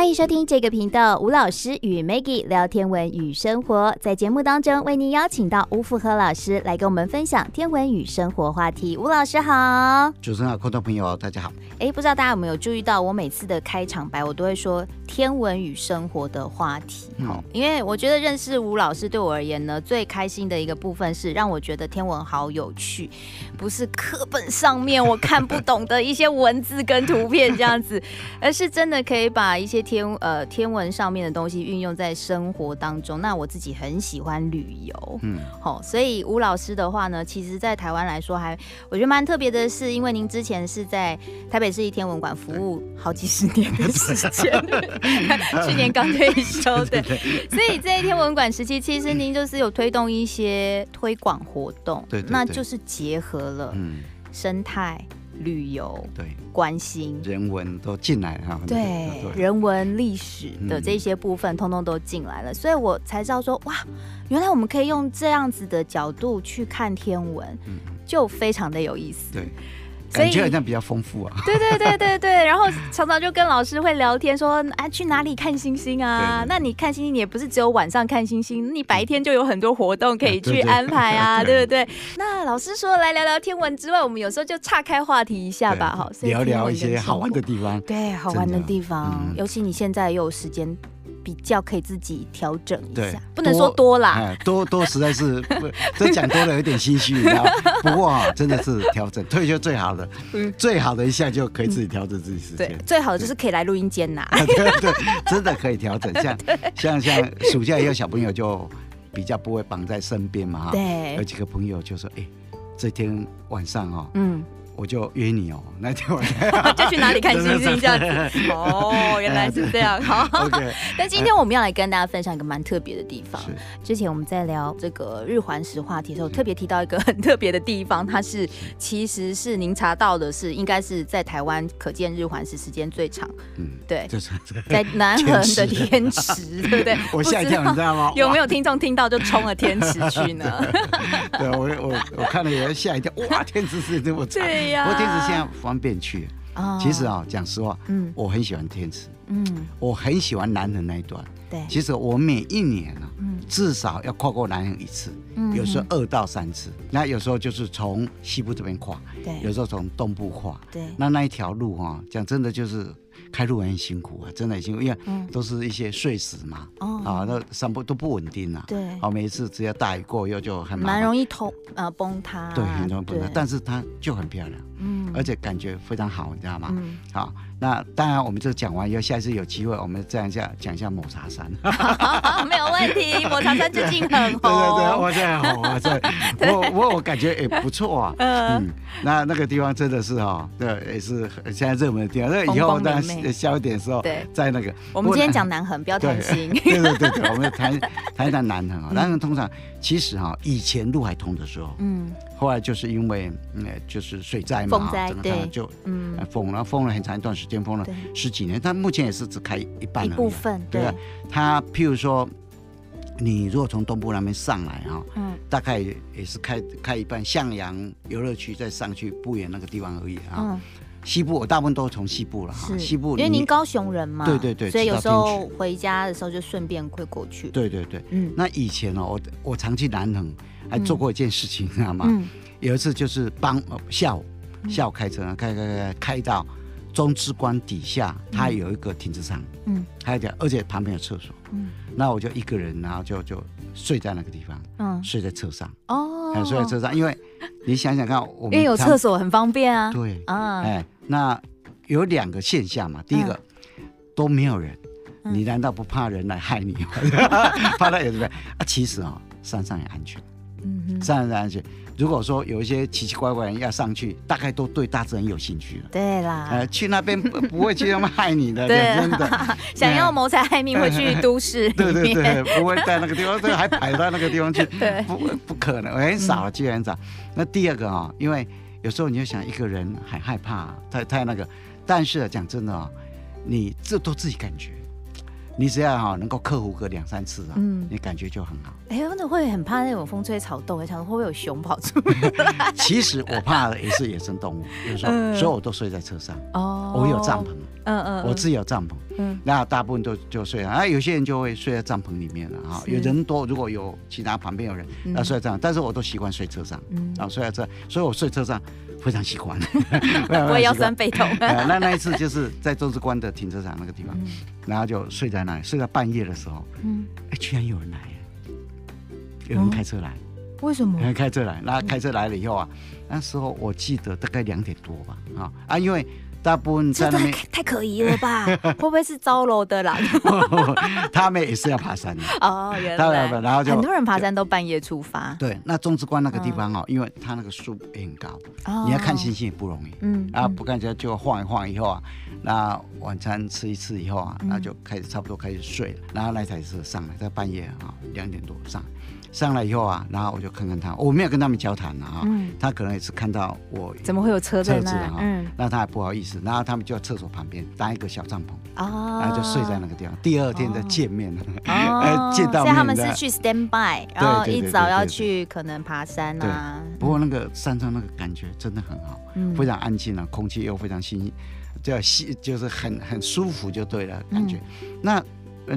欢迎收听这个频道，吴老师与 Maggie 聊天文与生活。在节目当中，为您邀请到吴富和老师来跟我们分享天文与生活话题。吴老师好，主持人好，观众朋友大家好。哎，不知道大家有没有注意到，我每次的开场白，我都会说天文与生活的话题。好、嗯，因为我觉得认识吴老师对我而言呢，最开心的一个部分是让我觉得天文好有趣，不是课本上面我看不懂的一些文字跟图片这样子，而是真的可以把一些。天呃天文上面的东西运用在生活当中，那我自己很喜欢旅游，嗯，好、哦，所以吴老师的话呢，其实在台湾来说还我觉得蛮特别的是，因为您之前是在台北市立天文馆服务好几十年的时间，去年刚退休 对，所以这一天文馆时期，其实您就是有推动一些推广活动，对，那就是结合了生态。旅游对。关心。人文都进来哈，对，对人文历史的这些部分，通通都进来了，嗯，所以我才知道说，哇，原来我们可以用这样子的角度去看天文，嗯，就非常的有意思。对。感觉好像比较丰富啊！对对对对对，然后常常就跟老师会聊天说，说啊去哪里看星星啊？那你看星星，你也不是只有晚上看星星，你白天就有很多活动可以去安排啊，对，不对？那老师说来聊聊天文之外，我们有时候就岔开话题一下吧，好，聊聊一些好玩的地方。对，好玩的地方，嗯、尤其你现在又有时间。比较可以自己调整一下，不能说多啦，哎、多多实在是，这讲多了有点心虚，你知道？不过啊，真的是调整，退休最好的，嗯、最好的一下就可以自己调整自己时间、对。最好的就是可以来录音间呐。对对，真的可以调整，像像像暑假有小朋友就比较不会绑在身边嘛哈。对。有几个朋友就说，哎，这天晚上哦。嗯。我就约你哦，那天晚上就去哪里看星星这样子 哦，原来是这样。好但今天我们要来跟大家分享一个蛮特别的地方。之前我们在聊这个日环食话题的时候，特别提到一个很特别的地方，它是其实是您查到的是应该是在台湾可见日环食时间最长。嗯，对，就是在南横的天池，对不对？我吓一跳，你知道吗？有没有听众听到就冲了天池去呢？对，我我我看了也要吓一跳，哇，天池是这么长。不过天池现在方便去，哦、其实啊，讲实话，嗯，我很喜欢天池，嗯，我很喜欢南横那一段，对，其实我每一年呢、啊，嗯，至少要跨过南横一次，嗯，有时候二到三次，那有时候就是从西部这边跨，对，有时候从东部跨，对，那那一条路哈、啊，讲真的就是。开路很辛苦啊，真的很辛苦，因为都是一些碎石嘛，嗯、啊，那山坡都不稳定啊。对，好，每一次只要大雨过又就很蛮容易通呃崩塌。对，很容易崩塌，但是它就很漂亮，嗯，而且感觉非常好，你知道吗？嗯，好。那当然，我们就讲完以后，下一次有机会，我们这样一下讲一下抹茶山。没有问题，抹茶山最近很红。对对 对，我在红啊，在。我我我感觉也不错啊。嗯。那那个地方真的是哈，对，也是现在热门的地方。那以后当然消一点的时候，对，在那个。我们今天讲南横，不要担心。对对对对，我们谈谈一谈南横啊。南横通常其实哈，以前路还通的时候，嗯。后来就是因为，嗯，就是水灾嘛，风灾对，就嗯封了，封了很长一段时间，封了十几年。但目前也是只开一半了，一部分，对吧？它譬如说，你如果从东部那边上来哈，嗯，大概也是开开一半，向阳游乐区再上去不远那个地方而已啊。嗯，西部我大部分都是从西部了哈，西部，因为您高雄人嘛，对对对，所以有时候回家的时候就顺便会过去。对对对，嗯，那以前呢，我我常去南横。还做过一件事情，你知道吗？嗯、有一次就是帮下午下午开车，开开开开到中之关底下，它有一个停车场，嗯，还有点，而且旁边有厕所，嗯，那我就一个人，然后就就睡在那个地方，嗯，睡在车上，哦，睡在车上，因为你想想看，我们因为有厕所很方便啊，对，啊，哎，那有两个现象嘛，第一个都没有人，你难道不怕人来害你吗？怕他有什么？啊，其实啊，山上也安全。嗯，自然而然如果说有一些奇奇怪怪人要上去，大概都对大自然有兴趣了。对啦，呃，去那边不 会去那么害你的，对真的。想要谋财害命会去都市。对对对，不会在那个地方，对还排到那个地方去。对，不不可能，很少，基本上。那第二个啊，因为有时候你就想一个人很害怕，太太那个，但是讲真的啊，你这都自己感觉。你只要哈能够克服个两三次啊，嗯，你感觉就很好。哎，真的会很怕那种风吹草动，想说会不会有熊跑出来？其实我怕的也是野生动物，有时候，所以我都睡在车上。哦，我有帐篷。嗯嗯，我自己有帐篷，嗯，那大部分都就睡啊，有些人就会睡在帐篷里面了啊，有人多，如果有其他旁边有人，那睡在这样，但是我都习惯睡车上，嗯，然后睡在这，所以我睡车上非常喜欢，我也腰酸背痛。那那一次就是在洲际关的停车场那个地方，然后就睡在那里，睡到半夜的时候，嗯，哎，居然有人来，有人开车来。为什么？开车来，那开车来了以后啊，那时候我记得大概两点多吧，啊啊，因为大部分在那边太可疑了吧？会不会是招楼的啦？他们也是要爬山的 哦，原来。然后就很多人爬山都半夜出发。对，那中之关那个地方哦，因为它那个树也很高，你要看星星也不容易。嗯。然后不看就就晃一晃以后啊，那晚餐吃一次以后啊，那就开始差不多开始睡了。然后那台车上来，在半夜啊两点多上。上来以后啊，然后我就看看他，我没有跟他们交谈了啊。嗯。他可能也是看到我怎么会有车在那？嗯。那他还不好意思，然后他们就在厕所旁边搭一个小帐篷，哦。然后就睡在那个地方。第二天再见面了。哦。见到面。所以他们是去 stand by，然后一早要去可能爬山啊。不过那个山上那个感觉真的很好，非常安静啊，空气又非常新鲜，叫吸就是很很舒服就对了感觉。那。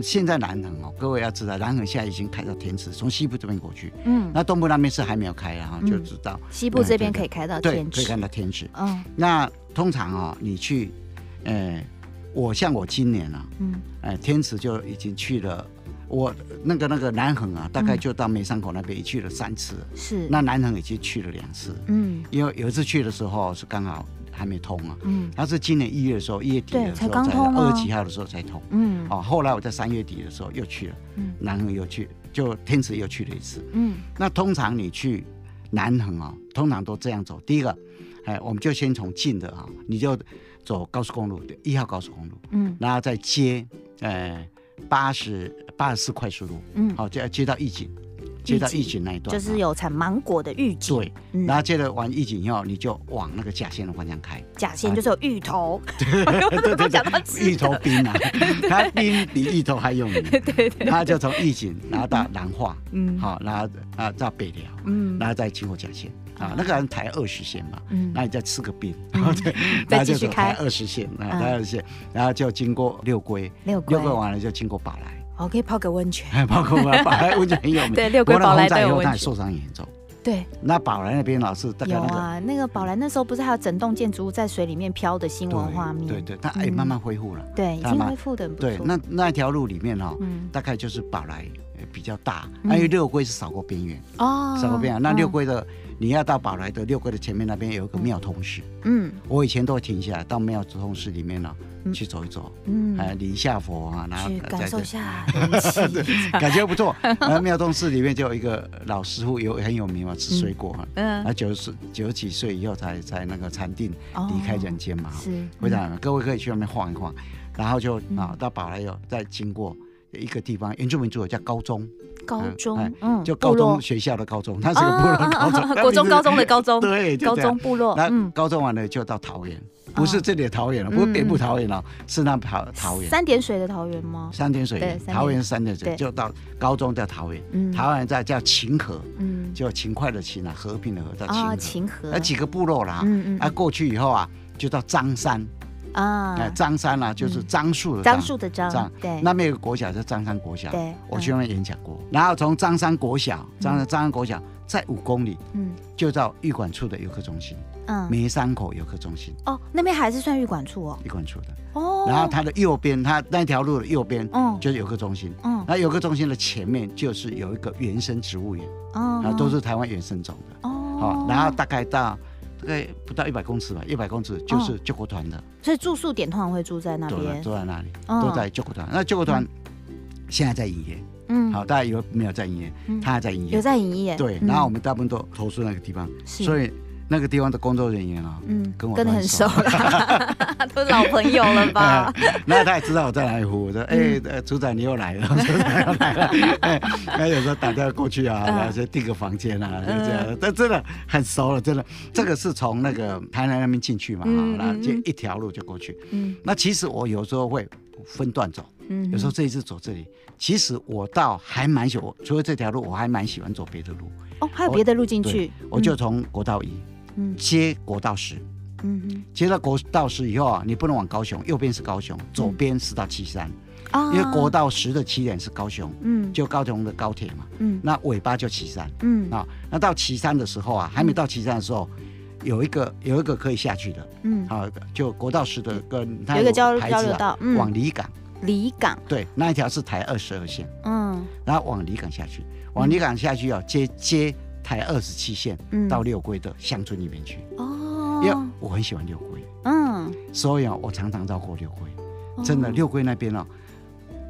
现在南横哦，各位要知道，南横现在已经开到天池，从西部这边过去。嗯，那东部那边是还没有开，然后就知道西部这边可以开到天池，可以看到天池。嗯，那通常啊，你去，呃，我像我今年啊，嗯，哎，天池就已经去了，我那个那个南横啊，大概就到梅山口那边也去了三次。是，那南横已经去了两次。嗯，因为有一次去的时候是刚好。还没通啊，嗯，他是今年一月的时候，一月底的时候才二十几号的时候才通，嗯，哦，后来我在三月底的时候又去了，嗯，南横又去，就天池又去了一次，嗯，那通常你去南横啊，通常都这样走，第一个，哎，我们就先从近的啊，你就走高速公路，一号高速公路，嗯，然后再接，呃，八十八十四快速路，嗯，好，就要接到义井。接到义井那一段，就是有产芒果的义井。对，然后接着完义井以后，你就往那个甲线的方向开。甲线就是有芋头，对对对，芋头冰啊，它冰比芋头还有名。对对，它就从义井然后到南化，嗯，好，然后啊到北寮，嗯，然后再经过甲线。啊，那个人抬二十线嘛，嗯，那你再吃个冰，然后再继续开。二十线啊，台二十线，然后就经过六龟，六龟完了就经过宝来。我可以泡个温泉，泡个温泉，温泉很有名。对，六龟宝来都有温泉。受伤严重。对，那宝来那边老是大概那个。啊，那个宝来那时候不是还有整栋建筑物在水里面飘的新闻画面？对对，它哎慢慢恢复了。对，已经恢复的不。对，那那条路里面哈，大概就是宝来比较大，还有六龟是扫过边缘哦，扫过边缘。那六龟的你要到宝来的六龟的前面那边有一个庙通寺，嗯，我以前都会停下来到庙通寺里面呢。去走一走，嗯，哎，礼一下佛啊，然后感受一下，感觉不错。然后庙通寺里面就有一个老师傅，有很有名嘛，吃水果，嗯，他九十九十几岁以后才才那个禅定离开人间嘛，是，非常，各位可以去那边晃一晃，然后就啊到宝来又再经过一个地方，原住民族叫高中，高中，嗯，就高中学校的高中，它是个部落高中，国中高中的高中，对，高中部落，那高中完了就到桃园。不是这里的桃园了，不是北部桃园了，是那桃桃园。三点水的桃园吗？三点水，桃园三点水，就到高中叫桃园，桃园再叫秦河，嗯，就勤快的勤啊，和平的和叫秦河。秦河。那几个部落啦，嗯嗯，啊过去以后啊，就到张山啊，樟山啊，就是樟树的樟树的樟，对，那边有个国小叫张山国小，对，我去那边演讲过。然后从张山国小，张山张山国小在五公里，嗯，就到玉管处的游客中心。嗯，梅山口游客中心。哦，那边还是算玉管处哦，玉管处的。哦。然后它的右边，它那条路的右边，嗯，就是游客中心。嗯，那游客中心的前面就是有一个原生植物园，哦，然后都是台湾原生种的。哦。好，然后大概到大概不到一百公尺吧，一百公尺就是救国团的。所以住宿点通常会住在那边，住在那里，都在救国团。那救国团现在在营业，嗯，好，大家以为没有在营业，他还在营业，有在营业。对，然后我们大部分都投诉那个地方，所以。那个地方的工作人员啊，嗯，跟我跟得很熟了，都是老朋友了吧？那他也知道我在哪里服务，说，哎，组长你又来了，组长又来了，哎，他有时候打电话过去啊，然后就订个房间啊，就这样，但真的很熟了，真的，这个是从那个台南那边进去嘛，哈，然后就一条路就过去。嗯，那其实我有时候会分段走，嗯，有时候这一次走这里，其实我倒还蛮喜欢，除了这条路，我还蛮喜欢走别的路。哦，还有别的路进去，我就从国道一。接国道十，嗯哼。接到国道十以后啊，你不能往高雄，右边是高雄，左边是到旗山。嗯、因为国道十的起点是高雄，嗯，就高雄的高铁嘛，嗯，那尾巴就旗山，嗯。啊，那到旗山的时候啊，还没到旗山的时候，有一个有一个可以下去的，嗯，好，就国道十的跟它有一个交交流道，往离港。离港。对，那一条是台二十二线，嗯，然后往离港下去，往离港下去要接接台二十七线，到六龟的乡村里面去。哦，因为我很喜欢六龟，嗯，所以啊，我常常绕过六龟，真的六龟那边哦，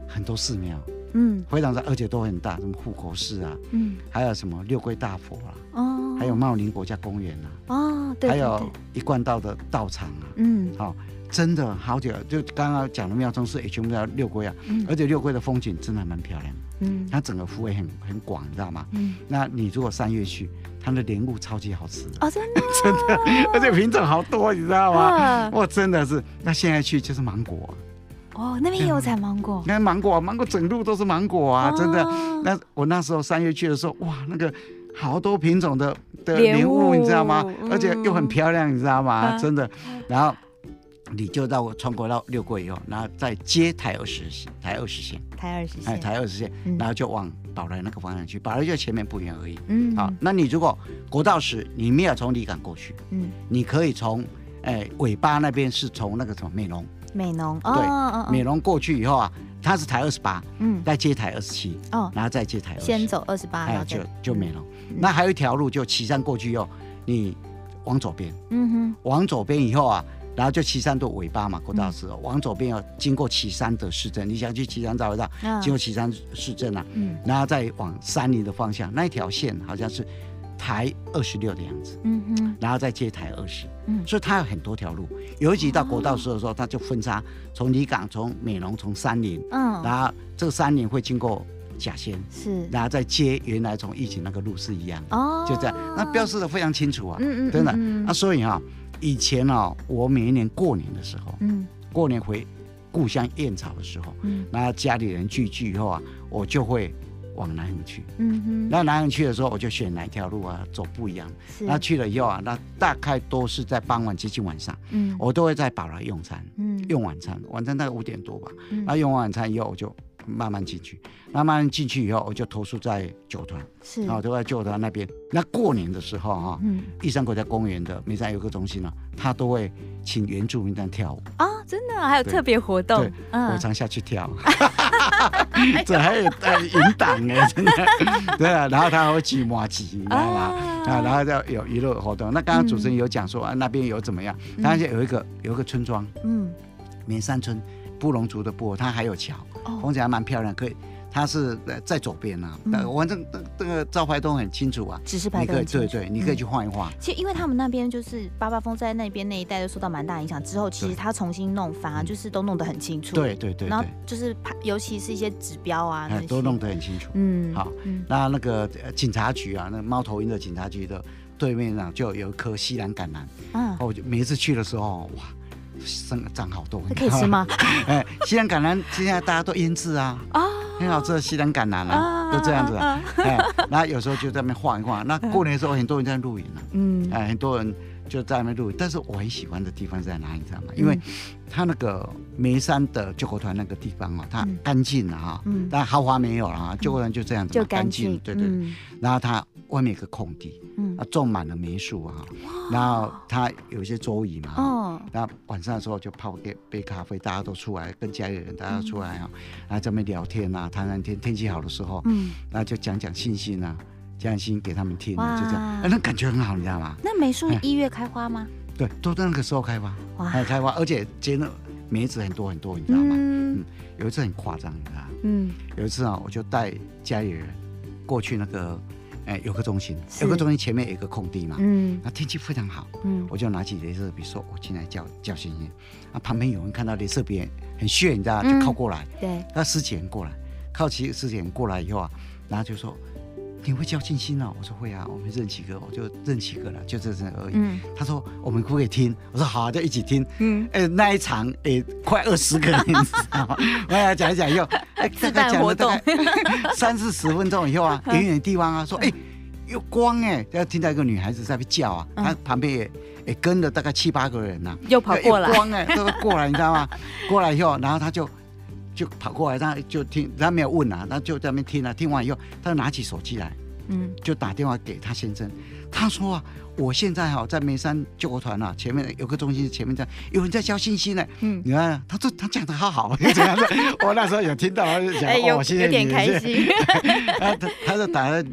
很多寺庙，嗯，非常的，而且都很大，什么护国寺啊，嗯，还有什么六龟大佛啊，哦，还有茂林国家公园啊，哦，对，还有一贯道的道场啊，嗯，好。真的好久，就刚刚讲的庙中是全部叫六龟啊，嗯、而且六龟的风景真的蛮漂亮，嗯，它整个幅围很很广，你知道吗？嗯，那你如果三月去，它的莲雾超级好吃。哦，真的，真的，而且品种好多，你知道吗？哇，哇真的是，那现在去就是芒果，哦，那边也有采芒果，那芒果，芒果整路都是芒果啊，哦、真的。那我那时候三月去的时候，哇，那个好多品种的的莲雾，你知道吗？嗯、而且又很漂亮，你知道吗？啊、真的，然后。你就到我穿过到六过以后，然后再接台二十线，台二十线，台二十线，哎，台二十线，然后就往宝来那个方向去，宝来就前面不远而已。嗯，好，那你如果国道十，你没有从里港过去，嗯，你可以从哎尾巴那边是从那个什么美浓，美浓，对，美浓过去以后啊，它是台二十八，嗯，再接台二十七，哦，然后再接台二十，先走二十八，哎，就就美浓。那还有一条路，就旗山过去以后，你往左边，嗯哼，往左边以后啊。然后就旗山的尾巴嘛，国道十，往左边要经过旗山的市镇，你想去旗山找不到，经过旗山市镇啊，嗯，然后再往山林的方向，那一条线好像是台二十六的样子，嗯哼，然后再接台二十，嗯，所以它有很多条路，尤其到国道十的时候，它就分叉，从离港、从美浓、从山林，嗯，然后这个山林会经过甲仙，是，然后再接原来从义井那个路是一样的，哦，就这样，那标示的非常清楚啊，嗯嗯，真的，那所以哈。以前哦，我每一年过年的时候，嗯，过年回故乡燕巢的时候，嗯，那家里人聚聚以后啊，我就会往南横去，嗯哼，那南横去的时候，我就选哪条路啊，走不一样。是，那去了以后啊，那大概都是在傍晚接近晚上，嗯，我都会在宝来用餐，嗯，用晚餐，晚餐大概五点多吧，嗯，那用完晚餐以后我就。慢慢进去，慢慢进去以后，我就投宿在九团，是，然后都在九团那边。那过年的时候哈，嗯，玉山国家公园的美山游客中心呢，他都会请原住民在跳舞。啊，真的还有特别活动，我常下去跳，这还有带引导哎，真的，对啊，然后他还会举麻糬，你知道吗？啊，然后要有娱乐活动。那刚刚主持人有讲说啊，那边有怎么样？他就有一个有一个村庄，嗯，棉山村。布隆族的布，它还有桥，风景还蛮漂亮。可以，它是在左边啊。反正这这个招牌都很清楚啊。指示牌都很清楚。对对，你可以去晃一晃。其实，因为他们那边就是八八风在那边那一带都受到蛮大影响，之后其实他重新弄，反而就是都弄得很清楚。对对对。然后就是，尤其是一些指标啊，都弄得很清楚。嗯，好。那那个警察局啊，那猫头鹰的警察局的对面啊，就有一棵西兰橄榄。嗯。我就每一次去的时候，哇。生长好多，可以吃吗？哎，西兰橄榄现在大家都腌制啊，啊，很好吃的西兰橄榄啊，都这样子。哎，然后有时候就在那边晃一晃。那过年的时候，很多人在露营啊，嗯，哎，很多人就在那边录。但是我很喜欢的地方在哪里，你知道吗？因为它那个眉山的救国团那个地方啊，它干净了哈，但豪华没有了啊，救国团就这样子，就干净，对对。然后它。外面有个空地，嗯，啊，种满了梅树啊，然后它有一些桌椅嘛，哦，然后晚上的时候就泡个杯咖啡，大家都出来跟家里人大家出来啊，然后在那边聊天啊，谈谈天，天气好的时候，嗯，然后就讲讲信心啊，讲讲信给他们听，就这样，那感觉很好，你知道吗？那梅树一月开花吗？对，都在那个时候开花，还开花，而且结了梅子很多很多，你知道吗？嗯，有一次很夸张，你知道吗？嗯，有一次啊，我就带家里人过去那个。哎，游客中心，游客中心前面有一个空地嘛，嗯，那天气非常好，嗯，我就拿起镭射笔说，我进来叫叫星星，啊，旁边有人看到镭射笔很炫，你知道，就靠过来，对，那十几人过来，靠起十几人过来以后啊，然后就说，你会叫星星哦？我说会啊，我们认几个，我就认几个了，就这这而已。嗯，他说我们可不可以听？我说好，就一起听。嗯，哎，那一场哎，快二十个人，你知道吗？我俩讲一讲以后，哎，大概讲了大概 三四十分钟以后啊，远远的地方啊，说哎。有光哎，要听到一个女孩子在那边叫啊，她、嗯、旁边也也跟了大概七八个人呐、啊，又跑过来，光哎，都过来，你知道吗？过来以后，然后他就就跑过来，他就听，他没有问啊，他就在那边听啊，听完以后，他就拿起手机来，嗯，就打电话给他先生，他说啊。我现在哈在眉山救国团啊，前面有个中心，前面在有人在交信息呢。嗯，你看他说他讲的好好，怎样的？我那时候有听到，我就讲、哎、有、哦、谢谢你，有点开心。他他他就打了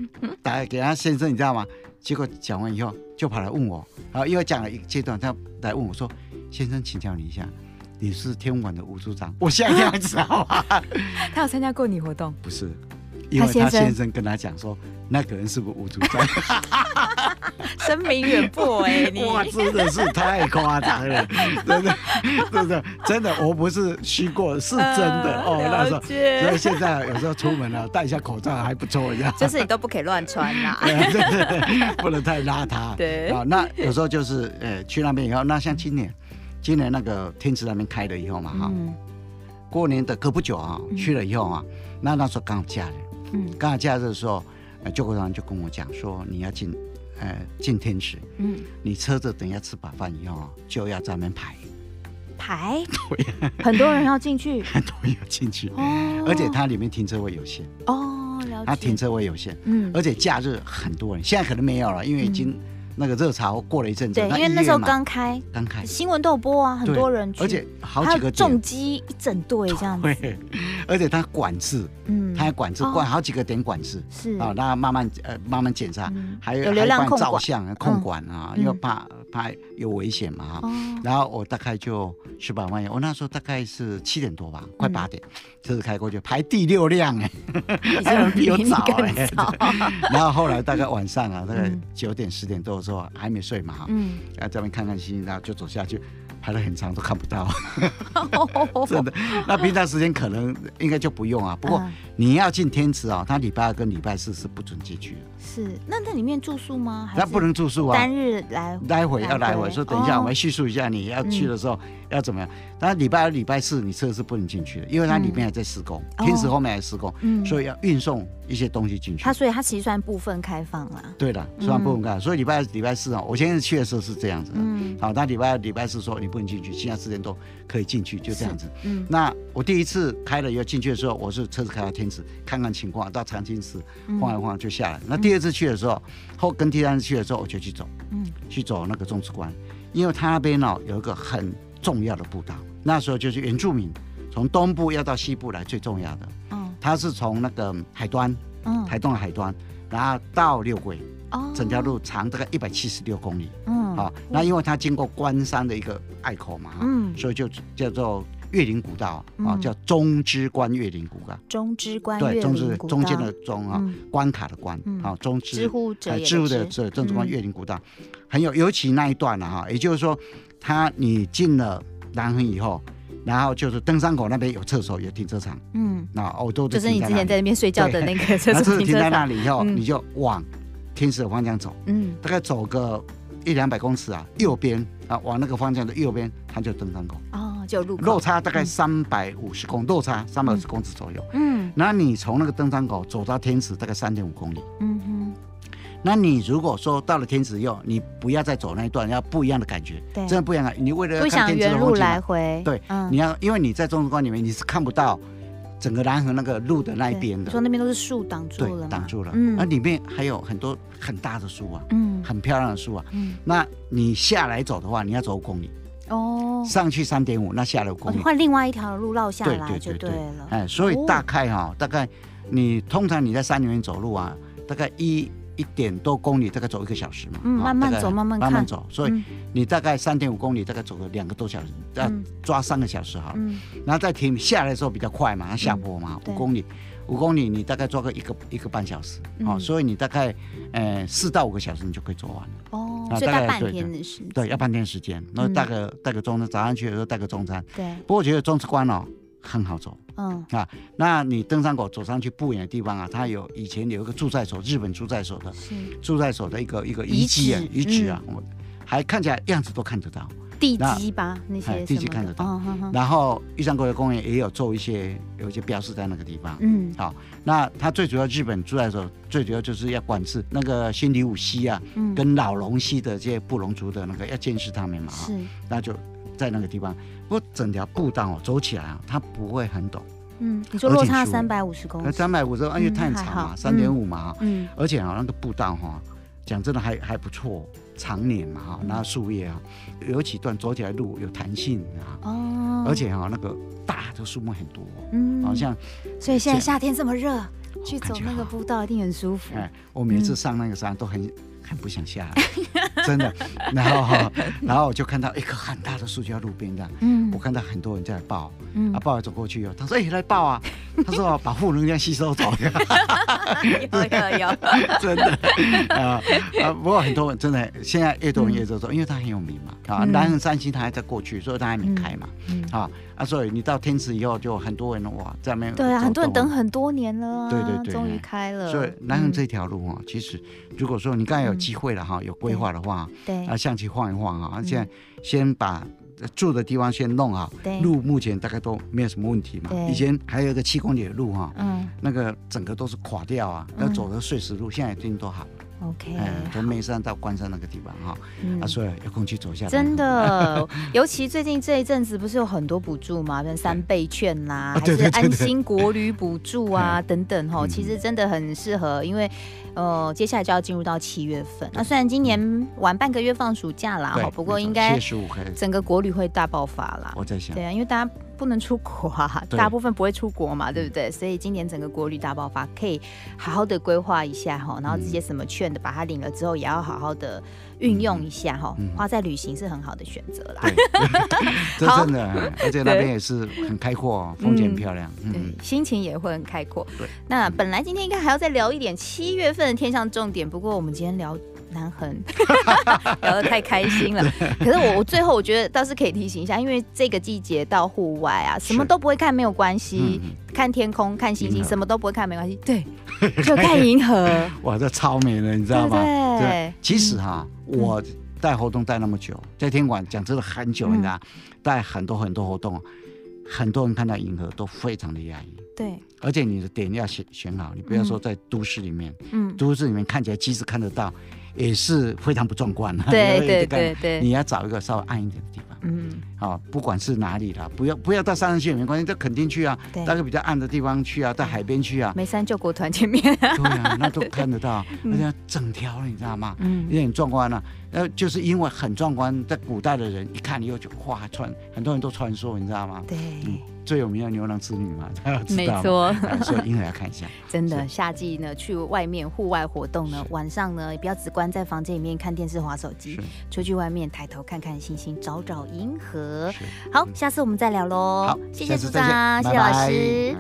打给他先生，你知道吗？结果讲完以后就跑来问我，然后因为讲了一个阶段，他来问我说：“先生，请教你一下，你是天文馆的吴组长？” 我现在这样子好吗？他有参加过你活动？不是，因为他先生跟他讲说。那个人是不是吴组长？声名远播哎！你哇，真的是太夸张了，真的，真的，真的，我不是虚过，是真的、呃、哦。那时候，所以现在有时候出门了，戴一下口罩还不错一样。就是你都不可以乱穿啦，对对对，不能太邋遢。对啊，那有时候就是呃，去那边以后，那像今年，今年那个天池那边开了以后嘛哈，嗯、过年的隔不久啊，去了以后啊，那那时候刚好假日，嗯，刚好假日的时候。呃，救国长就跟我讲说，你要进，呃，进天池，嗯，你车子等一下吃饱饭以后就要在那边排，排，对，很多人要进去，很多人要进去，哦，而且它里面停车位有限，哦，了解，它停车位有限，嗯，而且假日很多人，现在可能没有了，因为已经。那个热潮过了一阵子，对，因为那时候刚开，刚开，新闻都有播啊，很多人去，而且好几个重机一整队这样子，对，而且他管制，嗯，他还管制，管好几个点管制，是。啊，那慢慢呃慢慢检查，还有流量控照相控管啊，因为怕怕有危险嘛哈，然后我大概就十八万元，我那时候大概是七点多吧，快八点，车子开过去排第六辆哎，还 有人比我早哎，然后后来大概晚上啊，大概九点十点多的时候。还没睡嘛哈，嗯，然后这边看看星星，然后就走下去，排了很长都看不到，真的。那平常时间可能应该就不用啊，不过你要进天池啊，他礼拜二跟礼拜四是不准进去的。是，那那里面住宿吗？那不能住宿啊，单日来来回要来回。说等一下，我们叙述一下你要去的时候要怎么样。但礼拜二、礼拜四你车是不能进去的，因为它里面还在施工，天池后面还施工，所以要运送一些东西进去。它所以它其实算部分开放了。对的，算部分开放。所以礼拜二、礼拜四啊，我现在去的时候是这样子。嗯。好，那礼拜二、礼拜四说你不能进去，其他时间都可以进去，就这样子。嗯。那我第一次开了要进去的时候，我是车子开到天池看看情况，到长青寺晃一晃就下来。那第二次去的时候，后跟第三次去的时候，我就去走，嗯，去走那个钟池关，因为他那边呢有一个很重要的步道。那时候就是原住民从东部要到西部来最重要的，嗯，他是从那个海端，嗯，台东的海端，然后到六龟，哦，整条路长大概一百七十六公里，嗯，好，那因为它经过关山的一个隘口嘛，嗯，所以就叫做越岭古道啊，叫中之关越岭古道，中之关对，中之中间的中啊，关卡的关，啊，中之，知乎者也，知乎的这中之关越岭古道，很有尤其那一段了哈，也就是说，他你进了。南横以后，然后就是登山口那边有厕所，有停车场。嗯，那我都就是你之前在那边睡觉的那个厕所。车停在那里以后，你就往天使的方向走。嗯，大概走个一两百公尺啊，右边啊，往那个方向的右边，它就登山口。哦，就路落差大概三百五十公落差三百五十公尺左右。嗯，那你从那个登山口走到天池大概三点五公里。嗯哼。那你如果说到了天池以后，你不要再走那一段，要不一样的感觉，对真的不一样。你为了要看天池的风景，来回对，嗯、你要因为你在中之关里面你是看不到整个南河那个路的那一边的，你说那边都是树挡住了，挡住了。嗯，那里面还有很多很大的树啊，嗯，很漂亮的树啊。嗯，那你下来走的话，你要走五公里哦，上去三点五，那下来五公里，换另外一条路绕下来就对了。哎，所以大概哈、哦，大概你通常你在山里面走路啊，大概一。一点多公里，大概走一个小时嘛。嗯，慢慢走，慢慢慢慢走。所以你大概三点五公里，大概走个两个多小时，要抓三个小时哈。嗯。然后再停下来的时候比较快嘛，下坡嘛，五公里，五公里你大概抓个一个一个半小时。哦，所以你大概呃四到五个小时你就可以做完了。哦，所以大概半天的时间。对，要半天时间。然后带个带个中餐，早上去的时候带个中餐。对。不过我觉得中之关哦。很好走，嗯啊，那你登山口走上去不远的地方啊，它有以前有一个驻在所，日本驻在所的驻在所的一个一个遗迹啊遗址啊，我还看起来样子都看得到，地基吧，那些地基看得到。然后玉山国家公园也有做一些有一些标识在那个地方。嗯，好，那它最主要日本住在的时候，最主要就是要管制那个新里武溪啊，跟老龙溪的这些布农族的那个要监视他们嘛。是，那就在那个地方。不过整条步道哦，走起来啊，它不会很陡。嗯，你说落差三百五十公尺，三百五十，因为太长嘛，三点五嘛，嗯，而且啊，那个步道哈，讲真的还还不错，长年嘛哈，那树叶啊，有几段走起来路有弹性啊，哦，而且哈，那个大的树木很多，嗯，好像，所以现在夏天这么热，去走那个步道一定很舒服。哎，我每次上那个山都很。很不想下来，真的。然后哈，然后我就看到一棵很大的树就在路边这样。嗯，我看到很多人在抱，嗯，啊，抱着走过去哦。他说：“哎，来抱啊！” 他说：“把负能量吸收走。”有有有，真的啊啊！不过很多人真的现在越多人越多做，因为他很有名嘛。啊，南横三星他还在过去，所以他还没开嘛。啊啊，所以你到天池以后，就很多人哇在那边。对啊，很多人等很多年了。对对对，终于开了。所以南横这条路啊，其实如果说你刚才有。机会了哈，有规划的话，对，啊，象棋晃一晃啊，现在先把住的地方先弄好，路目前大概都没有什么问题嘛。以前还有一个七公里的路哈，嗯，那个整个都是垮掉啊，要走的碎石路，现在已经都好了。OK，从眉山到关山那个地方哈，啊，所以有空去走一下。真的，尤其最近这一阵子不是有很多补助嘛，像三倍券啦，还是安心国旅补助啊等等哈，其实真的很适合，因为。呃，接下来就要进入到七月份。那虽然今年晚半个月放暑假啦，哈，不过应该整个国旅会大爆发啦。我在想，对啊，因为大家不能出国啊，大部分不会出国嘛，对不对？所以今年整个国旅大爆发，可以好好的规划一下哈，然后这些什么券的，把它领了之后，也要好好的运用一下哈，花在旅行是很好的选择啦。真的，而且那边也是很开阔，风景很漂亮，嗯，心情也会很开阔。对，那本来今天应该还要再聊一点七月份。的天象重点，不过我们今天聊南横，聊得太开心了。可是我我最后我觉得倒是可以提醒一下，因为这个季节到户外啊，什么都不会看没有关系，看天空、看星星，什么都不会看没关系，对，就看银河。哇，这超美的，你知道吗？对，其实哈，我带活动带那么久，在天馆讲真的很久，你知道，带很多很多活动，很多人看到银河都非常的压抑。对，而且你的点要选选好，你不要说在都市里面，嗯，都市里面看起来即使看得到，也是非常不壮观的。对 对对对，你要找一个稍微暗一点的地方，嗯，好，不管是哪里啦，不要不要到山上去也没关系，这肯定去啊，到个比较暗的地方去啊，到海边去啊。梅山救国团前面，对啊，那都看得到，而且整条了，你知道吗？嗯，也很壮观了。呃，就是因为很壮观，在古代的人一看以后就哇传，很多人都传说，你知道吗？对。嗯最有名的牛郎织女嘛，没错，所以银河要看一下。真的，夏季呢，去外面户外活动呢，晚上呢，也不要只关在房间里面看电视、划手机，出去外面抬头看看星星，找找银河。好，下次我们再聊喽。好，谢谢组长，谢谢老师。